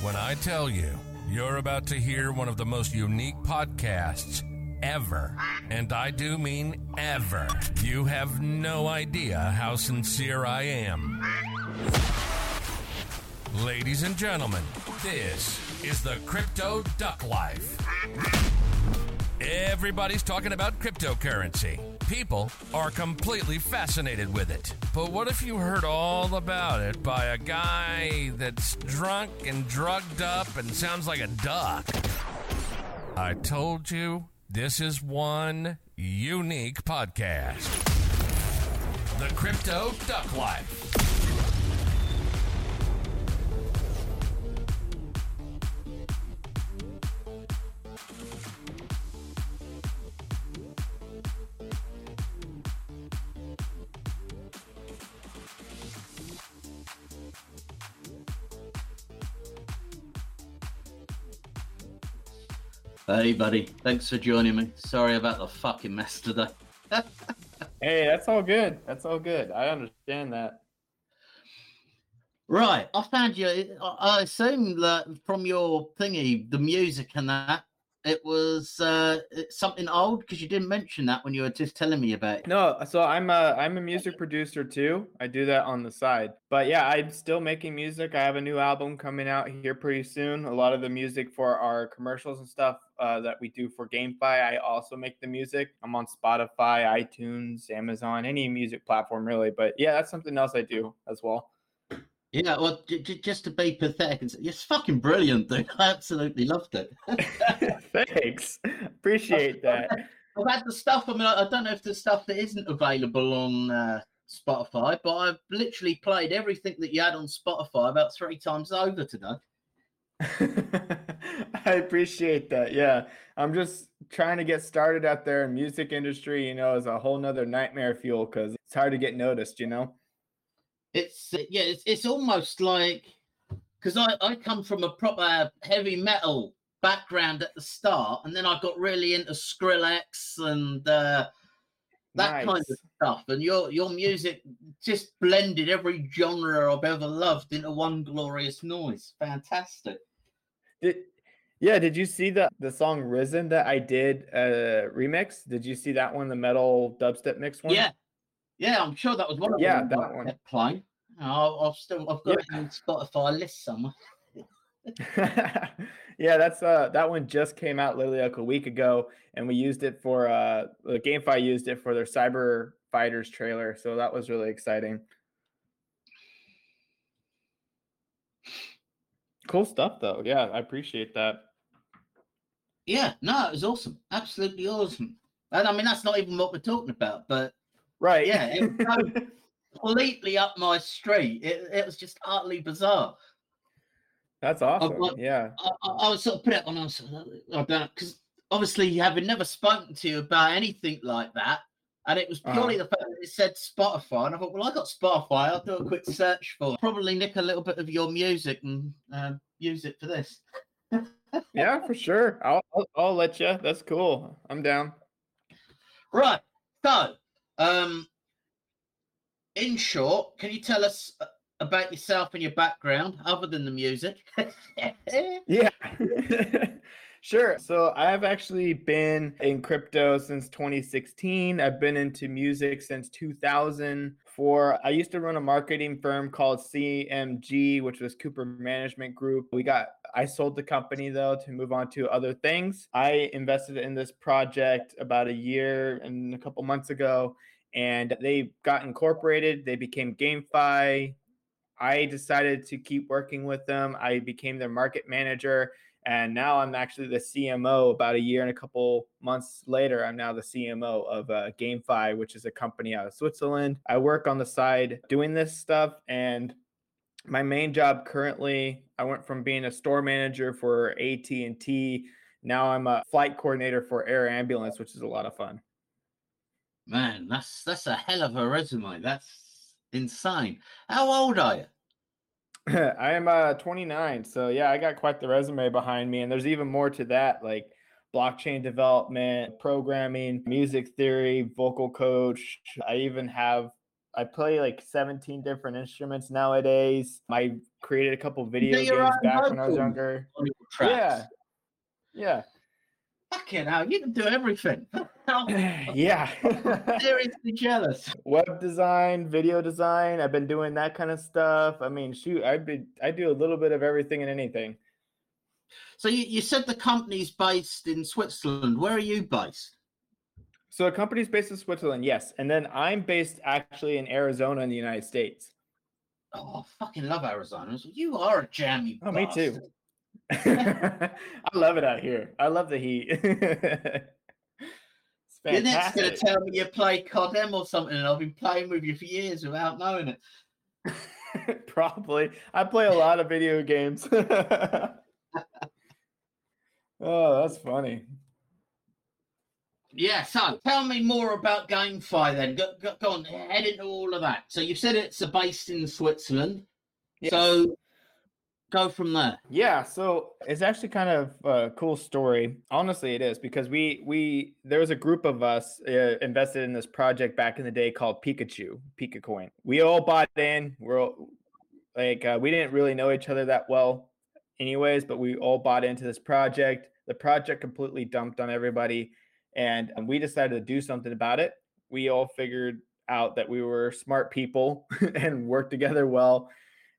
When I tell you, you're about to hear one of the most unique podcasts ever, and I do mean ever, you have no idea how sincere I am. Ladies and gentlemen, this is the Crypto Duck Life. Everybody's talking about cryptocurrency. People are completely fascinated with it. But what if you heard all about it by a guy that's drunk and drugged up and sounds like a duck? I told you this is one unique podcast The Crypto Duck Life. Hey, buddy. Thanks for joining me. Sorry about the fucking mess today. hey, that's all good. That's all good. I understand that. Right. I found you. I assume that from your thingy, the music and that, it was uh, something old because you didn't mention that when you were just telling me about it. No, so I'm a I'm a music producer too. I do that on the side. But yeah, I'm still making music. I have a new album coming out here pretty soon. A lot of the music for our commercials and stuff uh, that we do for GameFi, I also make the music. I'm on Spotify, iTunes, Amazon, any music platform really. But yeah, that's something else I do as well. Yeah, well, j- j- just to be pathetic, it's, it's fucking brilliant, dude. I absolutely loved it. Thanks, appreciate that. I've had the stuff. I mean, I, I, don't know if the stuff that isn't available on uh, Spotify, but I've literally played everything that you had on Spotify about three times over today. I appreciate that. Yeah, I'm just trying to get started out there in music industry. You know, is a whole nother nightmare fuel because it's hard to get noticed. You know it's yeah, it's, it's almost like because I, I come from a proper heavy metal background at the start, and then I got really into Skrillex and uh, that nice. kind of stuff. And your your music just blended every genre I've ever loved into one glorious noise. Fantastic. Did, yeah, did you see the the song "Risen" that I did uh remix? Did you see that one, the metal dubstep mix one? Yeah, yeah, I'm sure that was one of yeah, them. Yeah, that one. Playing. Oh, I've still I've got yeah. it in Spotify list somewhere. yeah, that's uh that one just came out literally like a week ago, and we used it for uh the GameFi used it for their Cyber Fighters trailer, so that was really exciting. Cool stuff though. Yeah, I appreciate that. Yeah, no, it was awesome. Absolutely awesome. And I mean that's not even what we're talking about, but Right. Yeah, it was completely up my street. It, it was just utterly bizarre. That's awesome. I, yeah. I, I, was sort of put it on, I was, I don't because obviously having never spoken to you about anything like that, and it was purely uh-huh. the fact that it said Spotify, and I thought, well, I got Spotify. I'll do a quick search for it. probably nick a little bit of your music and uh, use it for this. yeah, for sure. I'll, I'll, I'll let you. That's cool. I'm down. Right. So um, in short, can you tell us uh, about yourself and your background other than the music? yeah. Sure. So I've actually been in crypto since 2016. I've been into music since 2004. I used to run a marketing firm called CMG, which was Cooper Management Group. We got I sold the company though to move on to other things. I invested in this project about a year and a couple months ago and they got incorporated. They became GameFi. I decided to keep working with them. I became their market manager, and now I'm actually the CMO. About a year and a couple months later, I'm now the CMO of uh, GameFi, which is a company out of Switzerland. I work on the side doing this stuff, and my main job currently, I went from being a store manager for AT and T. Now I'm a flight coordinator for Air Ambulance, which is a lot of fun. Man, that's that's a hell of a resume. That's insane. How old are you? I am uh 29. So yeah, I got quite the resume behind me and there's even more to that like blockchain development, programming, music theory, vocal coach. I even have I play like 17 different instruments nowadays. I created a couple video games back when I was younger. Yeah. Yeah. Fucking hell, you can do everything. yeah. Seriously jealous. Web design, video design. I've been doing that kind of stuff. I mean, shoot, I be I do a little bit of everything and anything. So you, you said the company's based in Switzerland. Where are you based? So the company's based in Switzerland, yes. And then I'm based actually in Arizona in the United States. Oh, I fucking love Arizona. You are a jammy. Oh, bastard. me too. I love it out here. I love the heat. You're next going to tell me you play CODM or something, and I've been playing with you for years without knowing it. Probably. I play a lot of video games. oh, that's funny. Yeah, so tell me more about GameFi then. Go, go, go on, head into all of that. So you said it's based in Switzerland. Yes. So go from there. Yeah, so it's actually kind of a cool story. Honestly, it is because we we there was a group of us uh, invested in this project back in the day called Pikachu, PikaCoin. We all bought in. We're all, like uh, we didn't really know each other that well, anyways, but we all bought into this project. The project completely dumped on everybody, and we decided to do something about it. We all figured out that we were smart people and worked together well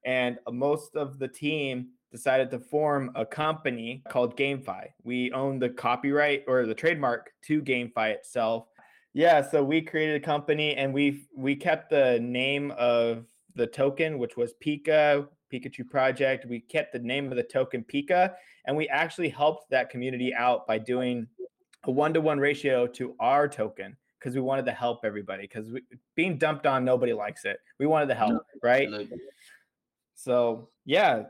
and uh, most of the team decided to form a company called GameFi. We own the copyright or the trademark to GameFi itself. Yeah, so we created a company and we we kept the name of the token, which was Pika Pikachu Project. We kept the name of the token Pika, and we actually helped that community out by doing a one to one ratio to our token because we wanted to help everybody. Because being dumped on, nobody likes it. We wanted to help, right? Absolutely. So yeah,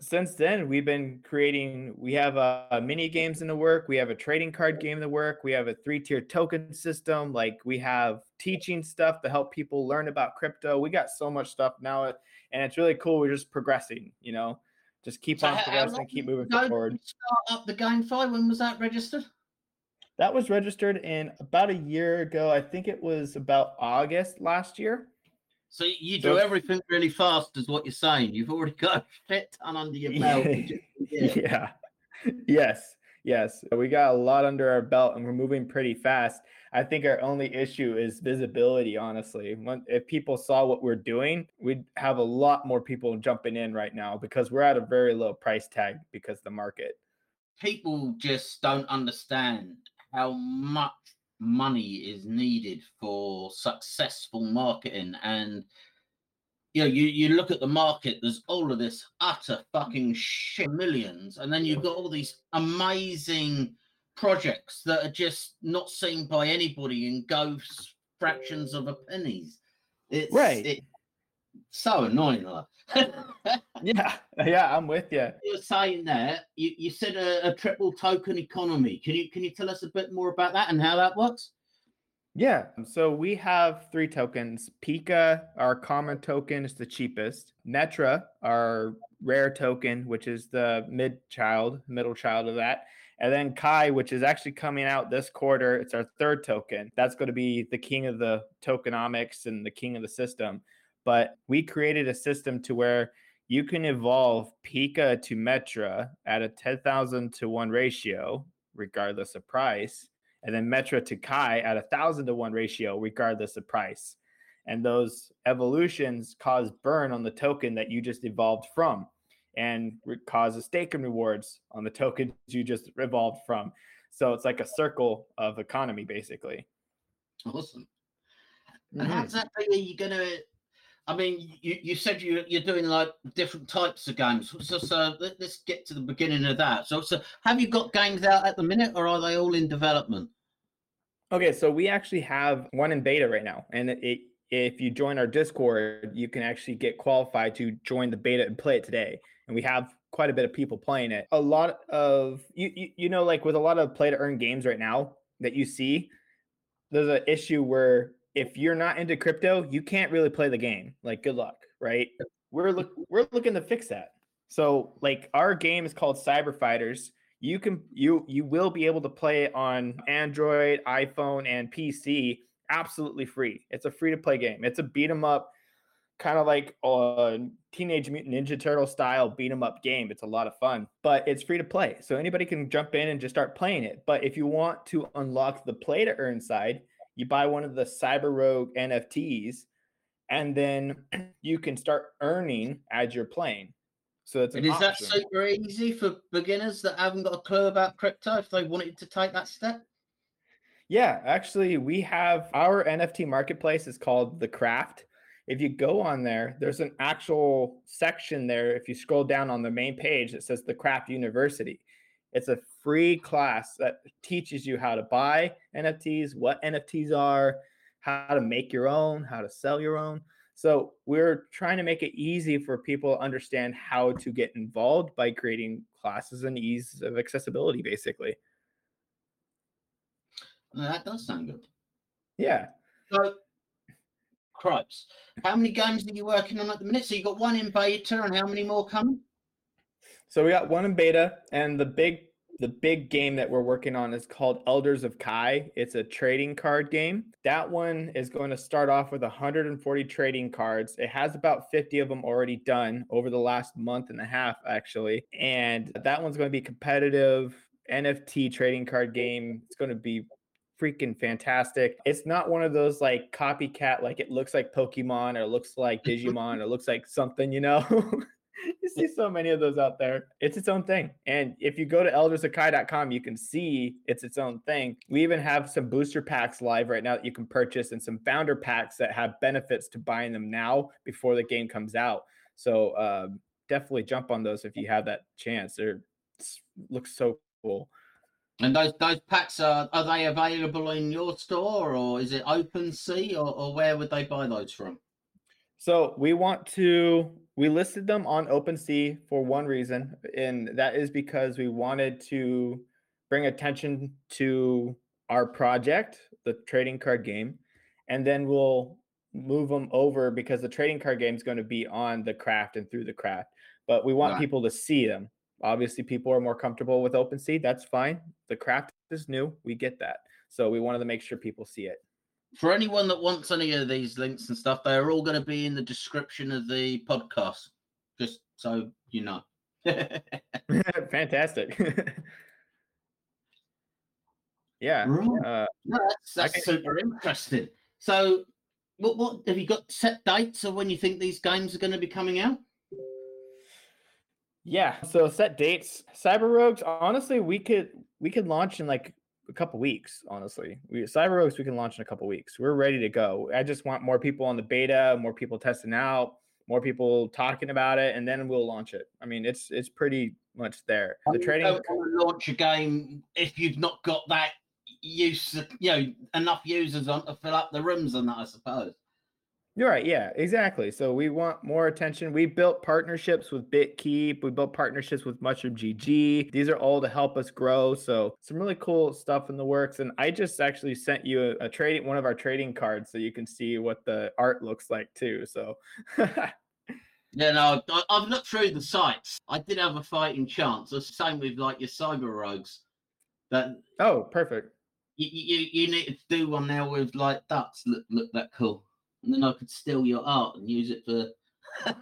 since then we've been creating. We have a, a, mini games in the work. We have a trading card game in the work. We have a three tier token system. Like we have teaching stuff to help people learn about crypto. We got so much stuff now, and it's really cool. We're just progressing. You know, just keep so on progressing, keep moving forward. Start up the GameFi. When was that registered? That was registered in about a year ago. I think it was about August last year. So you do so, everything really fast, is what you're saying. You've already got a shit ton under your belt. yeah. Yes. Yes. We got a lot under our belt and we're moving pretty fast. I think our only issue is visibility, honestly. If people saw what we're doing, we'd have a lot more people jumping in right now because we're at a very low price tag because the market. People just don't understand how much money is needed for successful marketing and you know, you, you look at the market, there's all of this utter fucking shit millions, and then you've got all these amazing projects that are just not seen by anybody and go fractions of a pennies. It's right. It, so annoying. yeah, yeah, I'm with you. You were saying there, you, you said a, a, triple token economy. Can you can you tell us a bit more about that and how that works? Yeah, so we have three tokens. Pika, our common token, is the cheapest. Metra, our rare token, which is the mid child, middle child of that. And then Ki, which is actually coming out this quarter, it's our third token. That's going to be the king of the tokenomics and the king of the system but we created a system to where you can evolve Pika to Metra at a 10,000 to 1 ratio, regardless of price, and then Metra to Ki at a 1,000 to 1 ratio, regardless of price. And those evolutions cause burn on the token that you just evolved from and cause a stake and rewards on the tokens you just evolved from. So it's like a circle of economy, basically. Awesome. And mm-hmm. how's that? Are you going to I mean, you, you said you, you're doing like different types of games. So, so let's get to the beginning of that. So, so have you got games out at the minute, or are they all in development? Okay, so we actually have one in beta right now, and it, if you join our Discord, you can actually get qualified to join the beta and play it today. And we have quite a bit of people playing it. A lot of you, you, you know, like with a lot of play to earn games right now that you see, there's an issue where if you're not into crypto, you can't really play the game. Like, good luck, right? We're look we're looking to fix that. So, like, our game is called Cyber Fighters. You can you you will be able to play it on Android, iPhone, and PC absolutely free. It's a free to play game. It's a beat 'em up, kind of like a Teenage Mutant Ninja Turtle style beat 'em up game. It's a lot of fun, but it's free to play. So anybody can jump in and just start playing it. But if you want to unlock the play to earn side, you buy one of the Cyber Rogue NFTs, and then you can start earning as you're playing. So it's is that super easy for beginners that haven't got a clue about crypto if they wanted to take that step? Yeah, actually, we have our NFT marketplace is called The Kraft. If you go on there, there's an actual section there. If you scroll down on the main page, that says The Kraft University. It's a free class that teaches you how to buy NFTs, what NFTs are, how to make your own, how to sell your own. So we're trying to make it easy for people to understand how to get involved by creating classes and ease of accessibility, basically. That does sound good. Yeah. So, Cripes, how many games are you working on at the minute? So you got one in beta, and how many more coming? So we got one in beta, and the big the big game that we're working on is called Elders of Ki. It's a trading card game. That one is going to start off with 140 trading cards. It has about 50 of them already done over the last month and a half, actually. And that one's going to be competitive NFT trading card game. It's going to be freaking fantastic. It's not one of those like copycat, like it looks like Pokemon or looks like Digimon or looks like something, you know? you see so many of those out there. It's its own thing. And if you go to eldersofki.com, you can see it's its own thing. We even have some booster packs live right now that you can purchase and some founder packs that have benefits to buying them now before the game comes out. So um, definitely jump on those if you have that chance. They looks so cool. And those those packs are are they available in your store or is it OpenSea or, or where would they buy those from? So we want to we listed them on OpenSea for one reason, and that is because we wanted to bring attention to our project, the trading card game, and then we'll move them over because the trading card game is going to be on the Kraft and through the Kraft. But we want people to see them. Obviously, people are more comfortable with OpenSea. That's fine. The Kraft is new. We get that. So we wanted to make sure people see it. For anyone that wants any of these links and stuff, they are all going to be in the description of the podcast, just so you know. Fantastic. yeah. Right. Uh, no, that's, that's super interesting. So, what, what have you got set dates of when you think these games are going to be coming out? Yeah, so set dates. Cyber Rogues, honestly, we could we could launch in like a couple weeks. Honestly, we Cyber Rogues we can launch in a couple weeks. We're ready to go. I just want more people on the beta, more people testing out, more people talking about it, and then we'll launch it. I mean, it's it's pretty much there. The trading launch a game if you've not got that use, you know, enough users on to fill up the rooms and that. I suppose. You're right. Yeah, exactly. So we want more attention. We built partnerships with BitKeep. We built partnerships with Mushroom GG. These are all to help us grow. So some really cool stuff in the works. And I just actually sent you a, a trading one of our trading cards so you can see what the art looks like too. So Yeah, no, I've looked through the sites. I did have a fighting chance. The same with like your cyber rogues. That oh, perfect. You, you you need to do one now with like ducks. Look look that cool and then I could steal your art and use it for.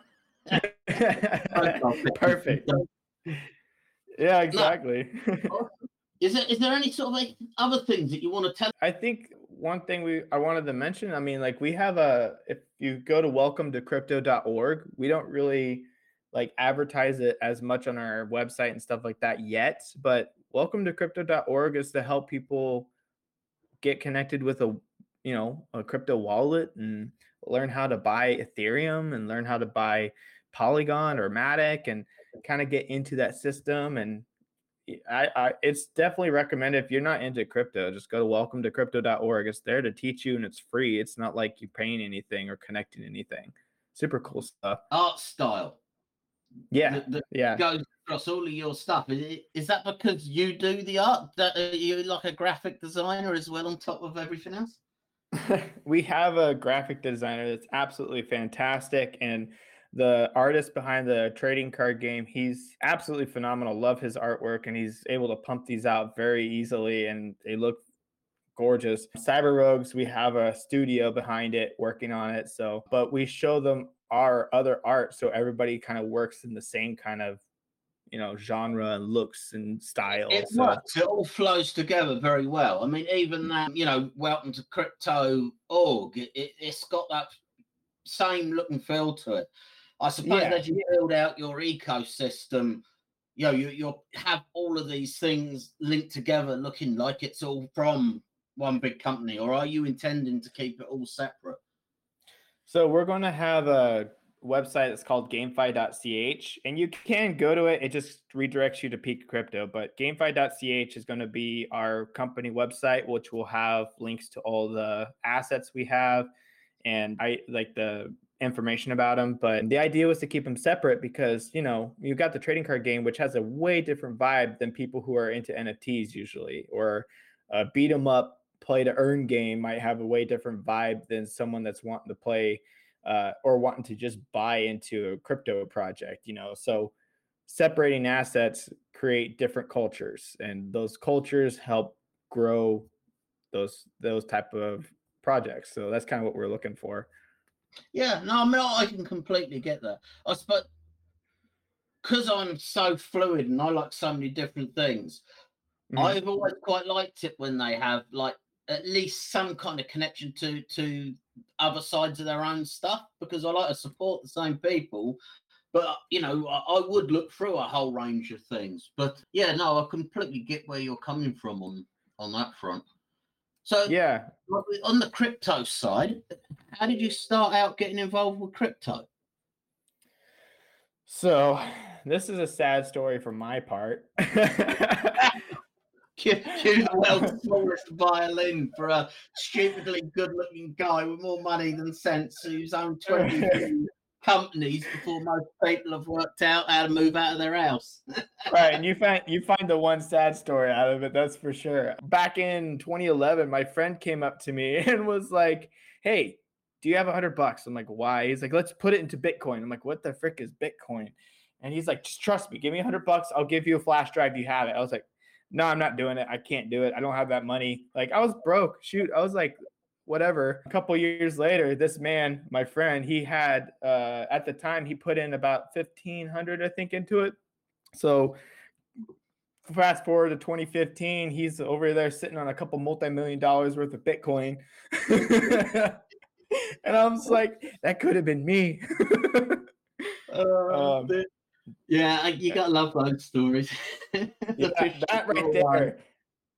Perfect. yeah, exactly. is there is there any sort of like other things that you want to tell? I think one thing we I wanted to mention. I mean, like we have a if you go to welcome to crypto.org, we don't really like advertise it as much on our website and stuff like that yet. But welcome to crypto.org is to help people get connected with a you know a crypto wallet and learn how to buy ethereum and learn how to buy polygon or matic and kind of get into that system and I, I it's definitely recommended if you're not into crypto just go to welcome to crypto.org it's there to teach you and it's free. It's not like you're paying anything or connecting anything. Super cool stuff. Art style. Yeah the, the yeah. goes across all of your stuff. Is, it, is that because you do the art? That are you like a graphic designer as well on top of everything else we have a graphic designer that's absolutely fantastic and the artist behind the trading card game he's absolutely phenomenal love his artwork and he's able to pump these out very easily and they look gorgeous. Cyber Rogues, we have a studio behind it working on it. So, but we show them our other art so everybody kind of works in the same kind of you know genre and looks and style. It so. works. It all flows together very well. I mean, even mm. that you know, welcome to crypto org. It, it, has got that same look and feel to it. I suppose yeah. as you build out your ecosystem, you know, you you'll have all of these things linked together, looking like it's all from one big company, or are you intending to keep it all separate? So we're going to have a website that's called gamefi.ch and you can go to it. It just redirects you to Pika Crypto but gamefi.ch is going to be our company website which will have links to all the assets we have and i like the information about them but the idea was to keep them separate because you know you got the trading card game which has a way different vibe than people who are into nfts usually or a beat 'em up play to earn game might have a way different vibe than someone that's wanting to play uh, or wanting to just buy into a crypto project, you know. So separating assets create different cultures, and those cultures help grow those those type of projects. So that's kind of what we're looking for. Yeah, no, I mean I can completely get that. I suppose because I'm so fluid and I like so many different things. Mm-hmm. I've always quite liked it when they have like at least some kind of connection to to other sides of their own stuff because I like to support the same people. But you know, I, I would look through a whole range of things. But yeah, no, I completely get where you're coming from on on that front. So yeah, on the crypto side, how did you start out getting involved with crypto? So this is a sad story from my part. Choose the world's smallest violin for a stupidly good-looking guy with more money than sense who's owned 20 companies before most people have worked out how to move out of their house. right, and you find you find the one sad story out of it. That's for sure. Back in 2011, my friend came up to me and was like, "Hey, do you have a hundred bucks?" I'm like, "Why?" He's like, "Let's put it into Bitcoin." I'm like, "What the frick is Bitcoin?" And he's like, "Just trust me. Give me a hundred bucks. I'll give you a flash drive. You have it." I was like, no, I'm not doing it. I can't do it. I don't have that money. Like I was broke. Shoot, I was like, whatever. A couple years later, this man, my friend, he had uh, at the time he put in about fifteen hundred, I think, into it. So fast forward to 2015, he's over there sitting on a couple multi-million dollars worth of Bitcoin. and I was like, that could have been me. uh, um, yeah, you gotta love those stories. yeah, that right there,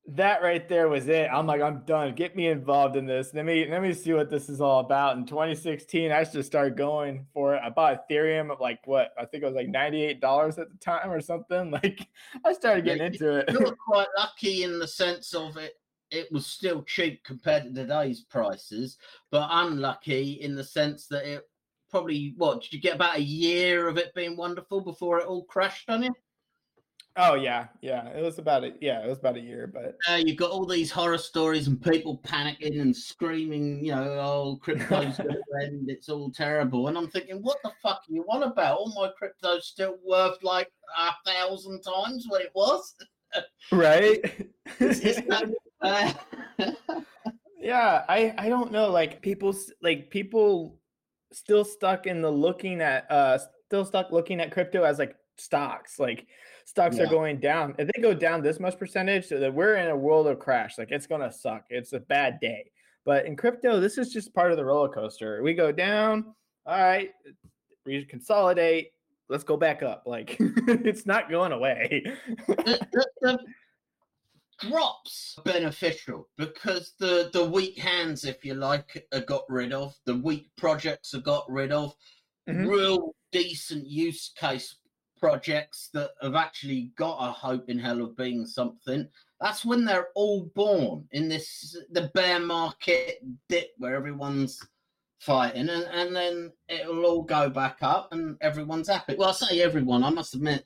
that right there was it. I'm like, I'm done. Get me involved in this. Let me let me see what this is all about. In 2016, I just started going for it. I bought Ethereum at like what I think it was like 98 dollars at the time or something. Like I started getting yeah, into it. You were quite lucky in the sense of it. It was still cheap compared to today's prices, but unlucky in the sense that it probably what did you get about a year of it being wonderful before it all crashed on you? Oh yeah, yeah. It was about it. Yeah, it was about a year. But uh, you got all these horror stories and people panicking and screaming. You know, oh, crypto's to end. It's all terrible. And I'm thinking, what the fuck are you on about? All my crypto's still worth like a thousand times what it was. right. uh... yeah, I I don't know. Like people like people still stuck in the looking at uh still stuck looking at crypto as like stocks like stocks yeah. are going down. If they go down this much percentage so that we're in a world of crash like it's gonna suck. It's a bad day. But in crypto this is just part of the roller coaster. We go down all right we consolidate let's go back up. Like it's not going away drops beneficial because the the weak hands, if you like, are got rid of. The weak projects are got rid of. Mm-hmm. Real decent use case projects that have actually got a hope in hell of being something. That's when they're all born in this the bear market dip where everyone's fighting and, and then it'll all go back up and everyone's happy. Well I say everyone, I must admit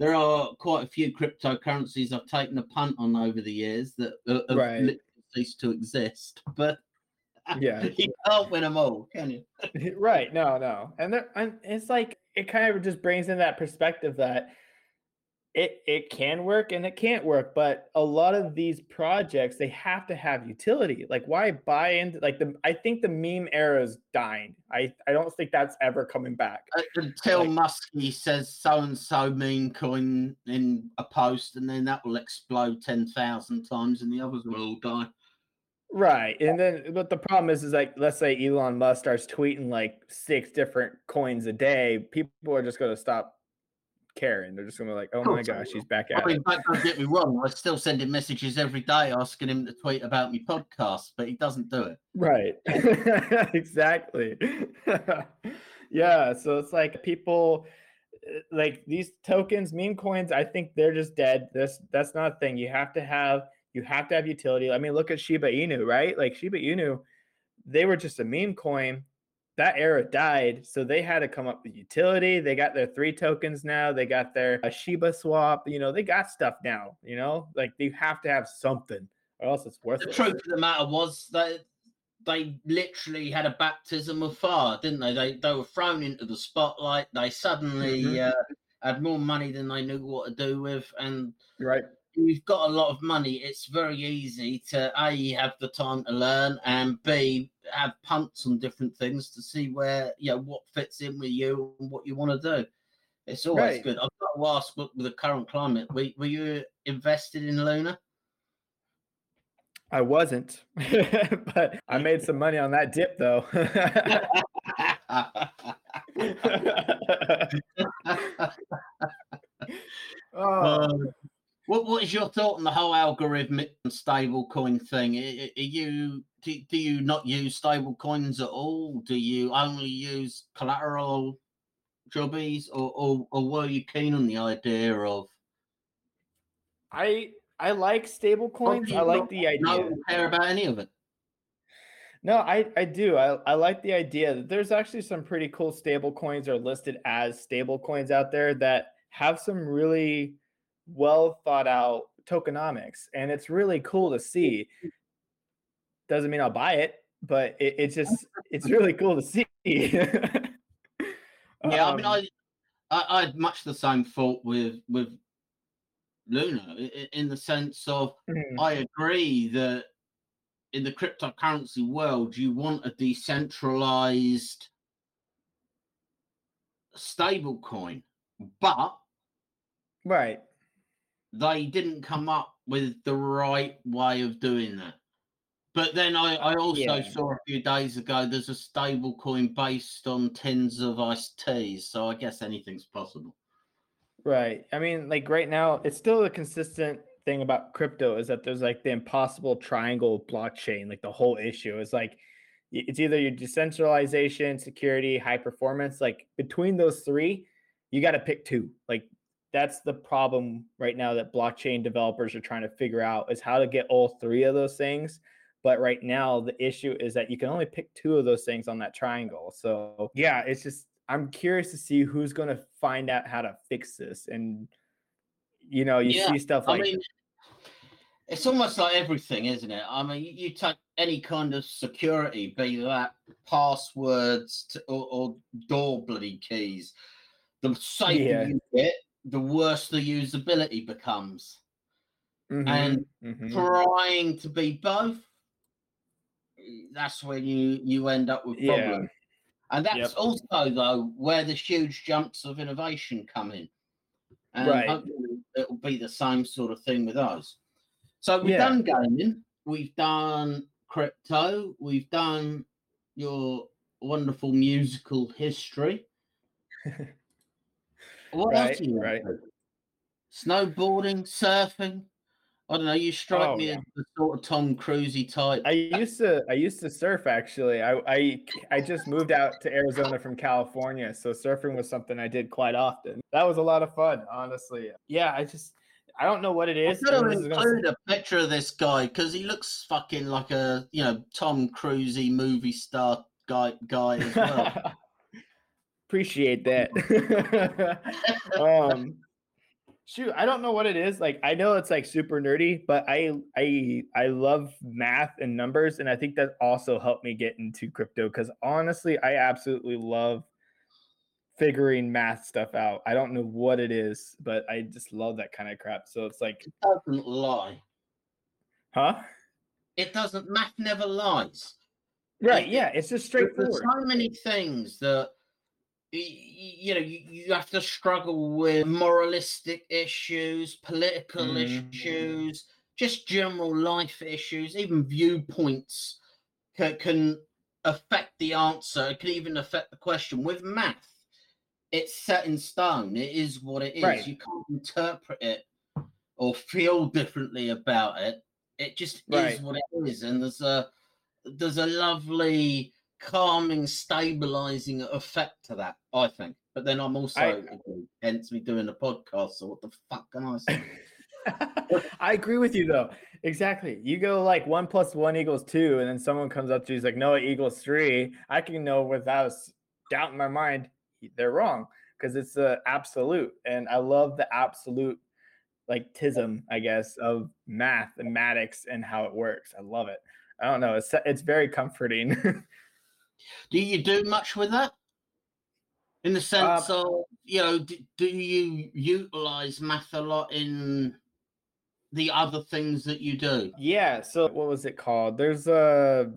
there are quite a few cryptocurrencies I've taken a punt on over the years that uh, have right. ceased to exist. But yeah, you can't win them all, can you? right? No, no, and there, and it's like it kind of just brings in that perspective that it it can work and it can't work but a lot of these projects they have to have utility. Like why buy into like the i think the meme era is dying. I i don't think that's ever coming back. Uh, Until Like- Muskie says so and so meme coin in a post, and then that will explode 10,000 times, and the others will all die. right and then but the problem is is like let's say elon musk starts tweeting like six different coins a day people are just going to stop caring they're just to be like oh my gosh he's back I at it mean, don't don't get me wrong, I still send him messages every day asking him to tweet about me podcast, but he doesn't do it. Right. exactly. yeah. So it's like people uh, like these tokens, meme coins, I think they're just dead. This that's not a thing. You have to have you have to have utility. I mean, look at Shiba Inu, right? Like Shiba Inu, they were just a meme coin. That era died, so they had to come up with utility. They got their three tokens now. They got their uh, Shiba swap. You know, they got stuff now. You know, like they have to have something, or else it's worthless. The truth of the matter was that they literally had a baptism of fire, didn't they? They they were thrown into the spotlight. They suddenly Mhm. uh, had more money than they knew what to do with, and Right. You've got a lot of money, it's very easy to A have the time to learn and B have punts on different things to see where you know what fits in with you and what you want to do. It's always Right. good. I've got to ask with with the current climate, were, were you invested in Luna? I wasn't, but I made some money on that dip though. oh, Um, what what is your thought on the whole algorithmic and stable coin thing? I- I- Are you do, do you not use stable coins at all? Do you only use collateral jobbies, or, or or were you keen on the idea of I I like stable coins. do I like not the idea. no care about any of it? No, I I do. I I like the idea that there's actually some pretty cool stable coins are listed as stable coins out there that have some really well thought out tokenomics, and it's really cool to see. Doesn't mean I'll buy it, but it, it's just it's really cool to see. Yeah, I mean, Um, I, I I had much the same thought with with Luna in the sense of mhm. I agree that in the cryptocurrency world, you want a decentralized stable coin, but right. They didn't come up with the right way of doing that. But then I, I also Yeah. saw a few days ago there's a stable coin based on tins of iced teas, so I guess anything's possible. Right. I mean, like right now, it's still a consistent thing about crypto is that there's like the impossible triangle blockchain. Like the whole issue is like it's either your decentralization, security, high performance. Like between those three, you got to pick two. Like that's the problem right now that blockchain developers are trying to figure out is how to get all three of those things. But right now, the issue is that you can only pick two of those things on that triangle. So yeah, it's just I'm curious to see who's going to find out how to fix this. And you know, you Yeah, see stuff I like mean, it's almost like everything, isn't it? I mean, you, you take any kind of security, be that passwords to, or, or door bloody keys. The safer Yeah. you get, the worse the usability becomes. and Mhm, mhm. Trying to be both, that's when you you end up with Yeah. problems. And that's Yep. also though where the huge jumps of innovation come in. And Right. hopefully it'll be the same sort of thing with us. So we've Yeah. done gaming, we've done crypto, we've done your wonderful musical history. What Right, else do you right. Snowboarding, surfing. I don't know. You strike Oh, me as the sort of Tom Cruisey type. I used to I used to surf actually. I, I I just moved out to Arizona from California, so surfing was something I did quite often. That was a lot of fun, honestly. Yeah, I just I don't know what it is. I'm gonna and this is gonna include a picture of this guy because he looks fucking like a you know Tom Cruisey movie star guy guy as well. Appreciate that. um shoot, I don't know what it is. Like I know it's like super nerdy, but I I I love math and numbers and I think that also helped me get into crypto cuz honestly, I absolutely love figuring math stuff out. I don't know what it is, but I just love that kind of crap. So it's like, It doesn't lie. huh? It doesn't. Math never lies. Right? it- Yeah, it's just There- There's straightforward. so many things that you know you, you have to struggle with moralistic issues, political Mhm. issues, just general life issues, even viewpoints can, can affect the answer. It can even affect the question. With math, it's set in stone. It is what it is. Right. You can't interpret it or feel differently about it. It just Right. is what it is, and there's a there's a lovely calming, stabilizing effect to that. I think. But then I'm also I- hence me doing a podcast. So what the fuck can I say? I agree with you though. Exactly. You go like one plus one equals two, and then someone comes up to you is like, no, it equals three. I can know without doubt in my mind they're wrong because it's a absolute, and I love the absolute like tism, I guess, of mathematics and how it works. I love it. I don't know. It's it's very comforting. Do you do much with that? In the sense Uh, of, you know, do, do you utilize math a lot in the other things that you do? Yeah. So what was it called? There's a.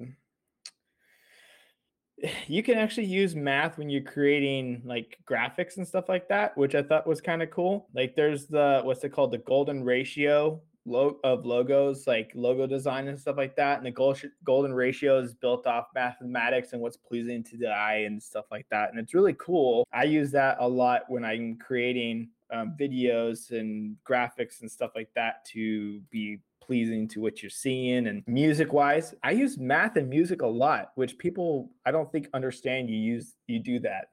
You can actually use math when you're creating like graphics and stuff like that, which I thought was kind of cool. Like there's the what's it called, the golden ratio lo- of logos, like logo design and stuff like that. And the gold golden ratio is built off mathematics and what's pleasing to the eye and stuff like that. And it's really cool. I use that a lot when I'm creating um, videos and graphics and stuff like that to be pleasing to what you're seeing and music wise i use math and music a lot which people i don't think understand you use you do that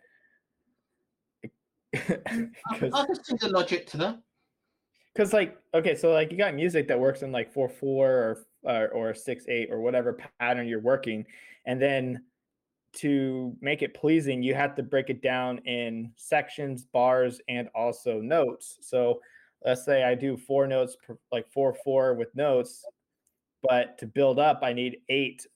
I, I can see the logic to that. Because like okay so like you got music that works in like 4 4 or or, 6 8 or whatever pattern you're working and then to make it pleasing you have to break it down in sections bars and also notes. So let's say i do four notes per, like 4 4 with notes but to build up i need eight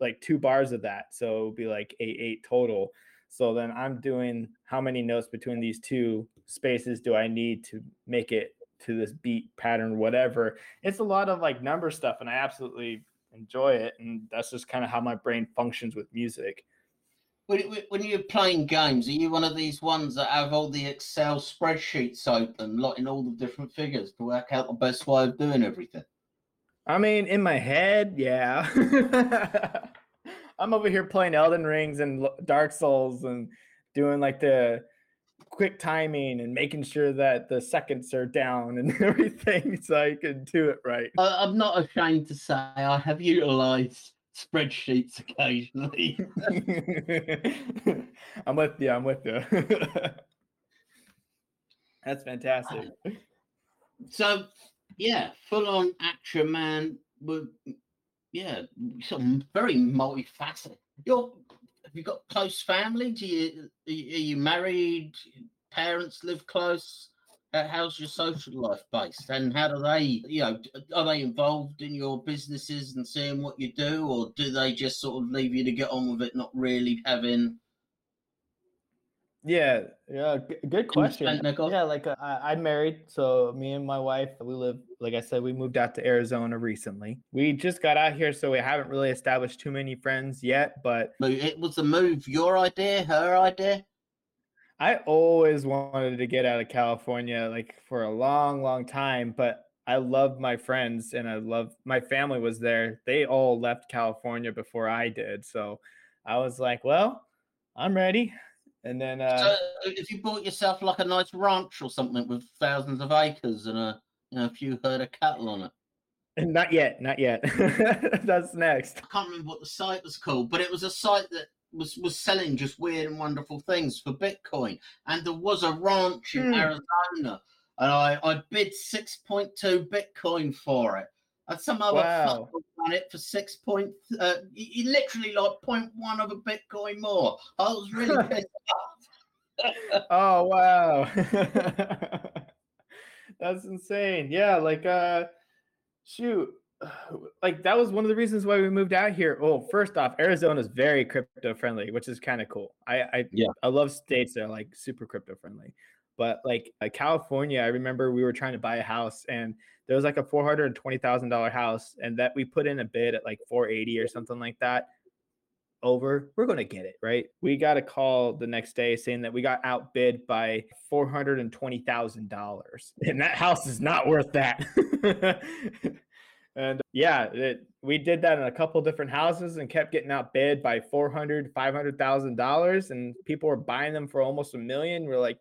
like two bars of that. So it would be like eight eight total. So then i'm doing how many notes between these two spaces do i need to make it to this beat pattern whatever it's a lot of like number stuff and i absolutely enjoy it and that's just kind of how my brain functions with music When, you're playing games, are you one of these ones that have all the Excel spreadsheets open, lotting all the different figures to work out the best way of doing everything? i mean in my head yeah i'm over here playing elden rings and dark souls and doing like the quick timing and making sure that the seconds are down and everything so i can do it right I, I'm not ashamed to say I have utilized spreadsheets occasionally. I'm with you. I'm with you. That's fantastic. so, yeah, full on action man. With, yeah, of very multifaceted. You're, have you got close family? Do you are you married? Parents live close. How's your social life based, and how do they, you know, are they involved in your businesses and seeing what you do, or do they just sort of leave you to get on with it, not really having? Yeah, yeah. g- Good question. spent their goal? Yeah, like uh, I, I'm married, so me and my wife, we live. Like I said, we moved out to Arizona recently. We just got out here, so we haven't really established too many friends yet. But It was the move your idea, her idea. I always wanted to get out of California, like for a long, long time. But I love my friends, and I love my family was there. They all left California before I did, so I was like, well, I'm ready. And then uh, So if you bought yourself like a nice ranch or something with thousands of acres and a you know a few herd of cattle on it. Not yet, not yet. That's next. I can't remember what the site was called, but it was a site that was was selling just weird and wonderful things for Bitcoin. And there was a ranch in Hmm. Arizona, and I I bid six point two Bitcoin for it. And some other Wow. Fucker won it for six point, uh, y- y- literally like 0.1 of a Bitcoin more. I was really pissed off. Oh wow. That's insane. Yeah, like uh shoot. like that was one of the reasons why we moved out here. Oh, first off, Arizona is very crypto friendly, which is kind of cool. I I yeah I love states that are like super crypto friendly. But like uh, California, I remember we were trying to buy a house and there was like a four hundred and twenty thousand dollar house, and that we put in a bid at like four eighty or something like that. Over, we're gonna get it right. We got a call the next day saying that we got outbid by four hundred and twenty thousand dollars, and that house is not worth that. and yeah, it, we did that in a couple different houses and kept getting outbid by four hundred, five hundred thousand dollars, and people were buying them for almost a million. We're like,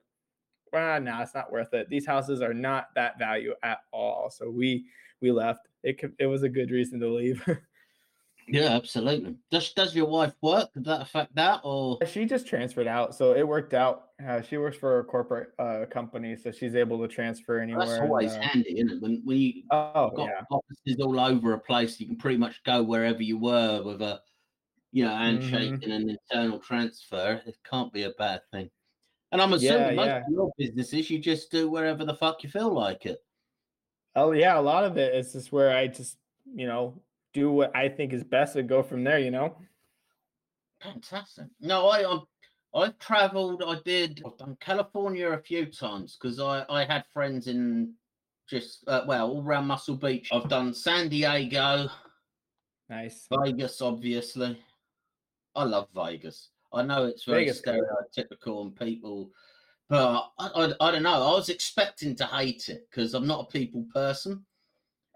well, no, it's not worth it. These houses are not that value at all. So we we left. It could, it was a good reason to leave. yeah, absolutely. Does does your wife work? Did that affect that, or she just transferred out? So it worked out. Uh, she works for a corporate uh, company, so she's able to transfer anywhere. That's always and, uh, handy, isn't it? When when you oh got yeah offices all over a place, you can pretty much go wherever you were with a you know handshake Mhm. and an internal transfer. It can't be a bad thing. And I'm assuming Yeah, most yeah. of your businesses you just do wherever the fuck you feel like it. Oh yeah, a lot of it is just where I just you know do what I think is best and go from there. You know. Fantastic. No, I um, I've travelled. I did. I've done California a few times because I I had friends in just uh, well all around Muscle Beach. I've done San Diego, Nice. Vegas, obviously. I love Vegas. I know it's very Vegas, stereotypical and people, but I, I I don't know. I was expecting to hate it because I'm not a people person,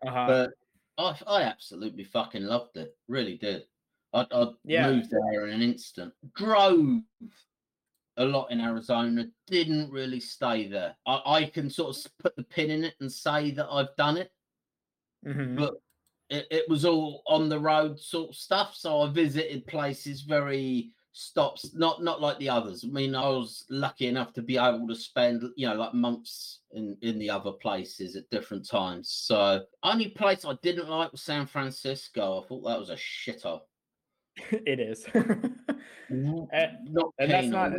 Uh-huh. but I I absolutely fucking loved it. Really did. I I Yeah. moved there in an instant. Drove a lot in Arizona. Didn't really stay there. I, I can sort of put the pin in it and say that I've done it, Mhm. but it, it was all on the road sort of stuff. So I visited places very stops, not not like the others. I mean, I was lucky enough to be able to spend, you know, like months in in the other places at different times. So only place I didn't like was San Francisco. I thought that was a shithole. it is. and, not and that's not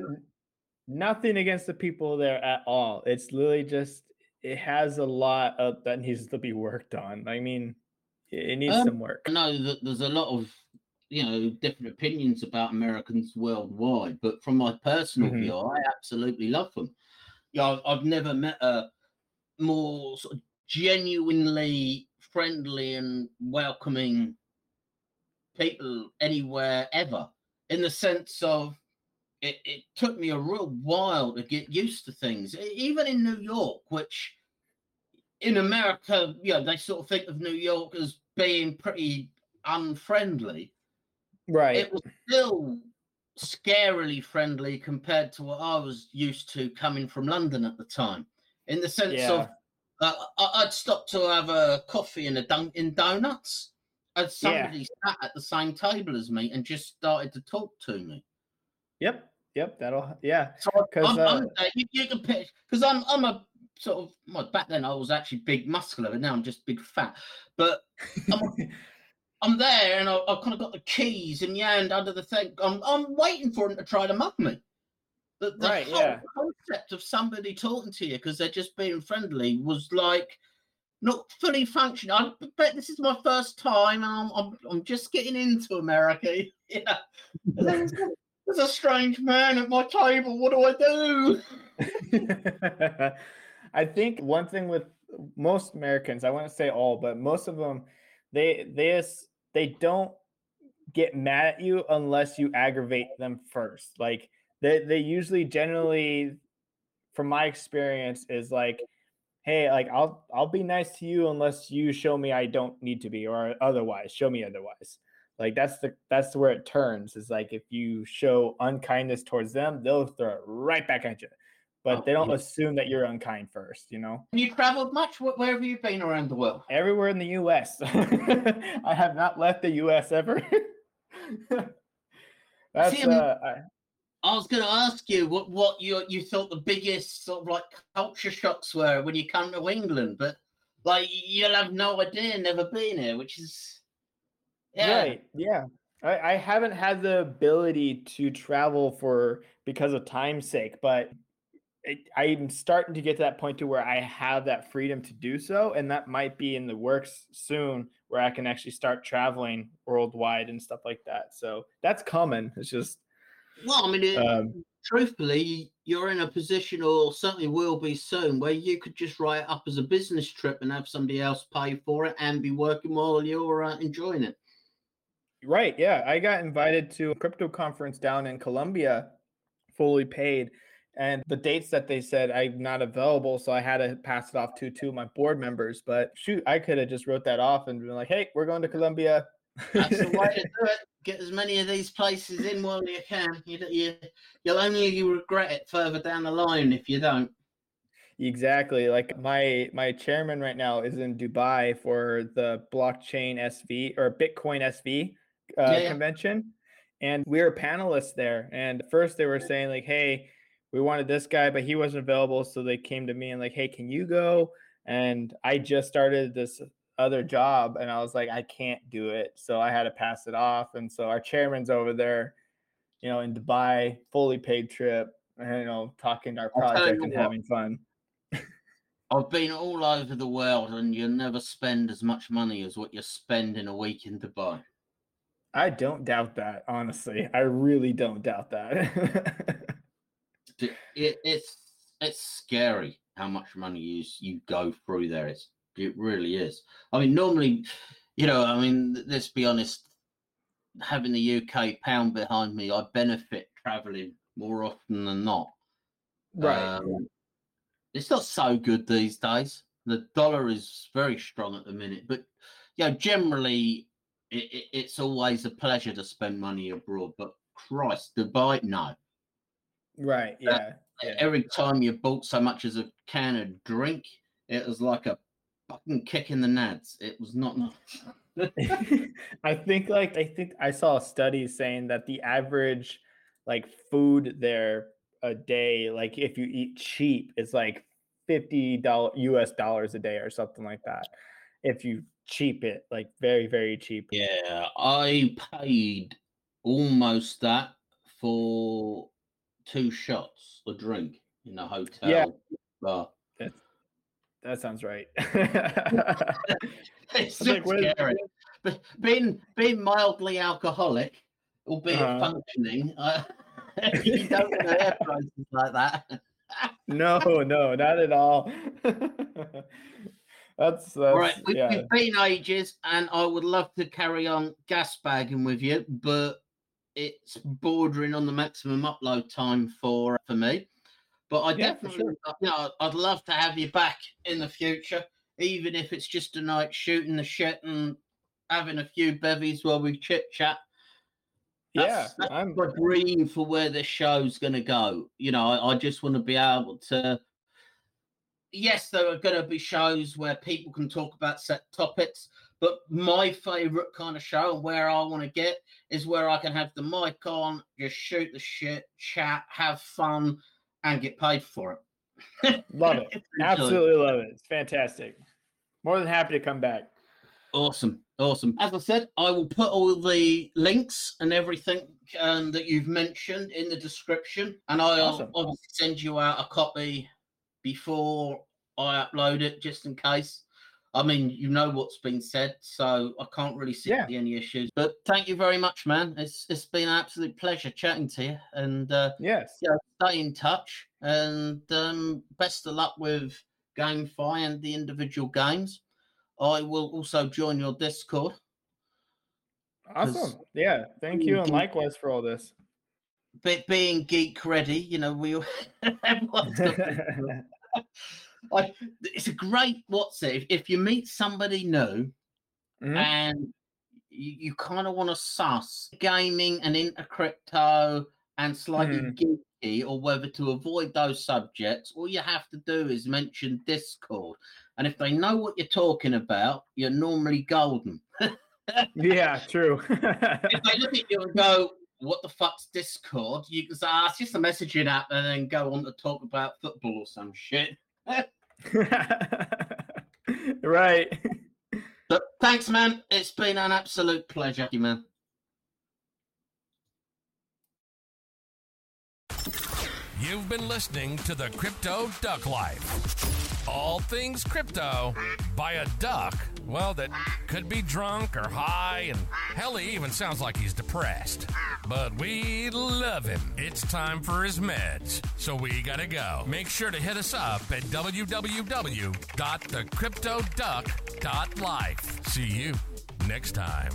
nothing against the people there at all. It's literally just it has a lot of that needs to be worked on. I mean, it, it needs Um, some work. I know that there's a lot of you know different opinions about Americans worldwide, but from my personal Mhm. view, I absolutely love them. Yeah, I've, I've never met a more sort of genuinely friendly and welcoming people anywhere ever. In the sense of it, it took me a real while to get used to things, even in New York, which in America, you know, they sort of think of New York as being pretty unfriendly. Right. It was still scarily friendly compared to what I was used to coming from London at the time, in the sense of uh, I'd stop to have a coffee in a Dunkin' Donuts, and somebody sat at the same table as me and just started to talk to me. Yep. Yep. That'll yeah. Because I'm, I'm, uh, you, you can picture because I'm I'm a sort of well, back then I was actually big muscular, but now I'm just big fat. But I'm, there and I, I've kind of got the keys in the hand under the thing. I'm I'm waiting for him to try to mug me. The, the Right, whole yeah. concept of somebody talking to you because they're just being friendly was like not fully functioning. I bet this is my first time. And I'm, I'm I'm just getting into America. Yeah, there's, a- there's a strange man at my table. What do I do? I think one thing with most Americans, I wouldn't say all, but most of them, they they they don't get mad at you unless you aggravate them first. Like they they usually generally, from my experience, is like, hey, like I'll I'll be nice to you unless you show me I don't need to be, or otherwise, show me otherwise. Like that's the that's where it turns. Is like if you show unkindness towards them, they'll throw it right back at you. But Oh, they don't yeah. assume that you're unkind first, you know? Have you travelled much? Wh- Where have you been around the world? Everywhere in the US. I have not left the US ever. That's See, I mean- uh I, I was going to ask you what what you you thought the biggest sort of like culture shocks were when you come to England, but like you'll have no idea, never been here, which is yeah. Right. Yeah. I, I haven't had the ability to travel for because of time's sake, but I'm starting to get to that point to where I have that freedom to do so, and that might be in the works soon, where I can actually start traveling worldwide and stuff like that. So that's coming. It's just well, I mean, it, um, truthfully, you're in a position, or certainly will be soon, where you could just write it up as a business trip and have somebody else pay for it and be working while you're uh, enjoying it. Right. Yeah, I got invited to a crypto conference down in Colombia, fully paid and the dates that they said I'm not available, so I had to pass it off to two of my board members. But shoot, I could have just wrote that off and been like, "Hey, we're going to Colombia." That's the way to do it. Get as many of these places in while you can. You, you, you'll only regret it further down the line if you don't. Exactly. Like my my chairman right now is in Dubai for the blockchain SV or Bitcoin SV uh, yeah, yeah. convention, and we are panelists there. And first they were saying like, "Hey." We wanted this guy, but he wasn't available. So they came to me and like, hey, can you go? And I just started this other job and I was like, I can't do it. So I had to pass it off. And so our chairman's over there, you know, in Dubai, fully paid trip, you know, talking to our project and what, having fun. I've been all over the world and you never spend as much money as what you spend in a week in Dubai. I don't doubt that, honestly. I really don't doubt that. it, it's it's scary how much money you you go through there. It's it really is. I mean, normally, you know, I mean, let's be honest. Having the UK pound behind me, I benefit traveling more often than not. Right. Um, it's not so good these days. The dollar is very strong at the minute, but you know, generally, it, it, it's always a pleasure to spend money abroad. But Christ, Dubai, no. Right. Yeah. Uh, yeah. Every time you bought so much as a can of drink, it was like a fucking kick in the nads. It was not. I think like I think I saw a study saying that the average like food there a day, like if you eat cheap, is like fifty dollar US dollars a day or something like that. If you cheap it, like very very cheap. Yeah, I paid almost that for two shots a drink in the hotel yeah. bar. That, that sounds right. it's like, scary. But being being mildly alcoholic, albeit uh, functioning, uh, you don't have prices like that. no, no, not at all. that's, that's right. We, yeah. We've been ages, and I would love to carry on gas bagging with you, but it's bordering on the maximum upload time for for me. But I yeah, definitely, sure. you know, I'd love to have you back in the future, even if it's just a night shooting the shit and having a few bevies while we chit chat. Yeah, that's I'm my dream for where this show's going to go. You know, I, I just want to be able to. Yes, there are going to be shows where people can talk about set topics, but my favorite kind of show and where I want to get is where I can have the mic on, just shoot the shit, chat, have fun, and get paid for it. love it. Absolutely love it. It's fantastic. More than happy to come back. Awesome. Awesome. As I said, I will put all the links and everything um, that you've mentioned in the description, and I'll awesome. obviously send you out a copy before I upload it, just in case. I mean, you know what's been said, so I can't really see yeah. any issues. But thank you very much, man. It's it's been an absolute pleasure chatting to you, and uh, yes, yeah, stay in touch, and um, best of luck with GameFi and the individual games. I will also join your Discord. Awesome. Yeah. Thank you, and likewise for all this. But being geek ready, you know, we I, it's a great what's it if, if you meet somebody new mm-hmm. and you, you kind of want to suss gaming and into crypto and slightly mm. geeky or whether to avoid those subjects, all you have to do is mention Discord. And if they know what you're talking about, you're normally golden. yeah, true. if they look at you and go, what the fuck's Discord? You can say, ah, it's just a messaging app, and then go on to talk about football or some shit. right. But thanks, man. It's been an absolute pleasure, man. You've been listening to the Crypto Duck Life. All things crypto by a duck, well, that could be drunk or high, and hell, he even sounds like he's depressed. But we love him. It's time for his meds, so we gotta go. Make sure to hit us up at www.thecryptoduck.life. See you next time.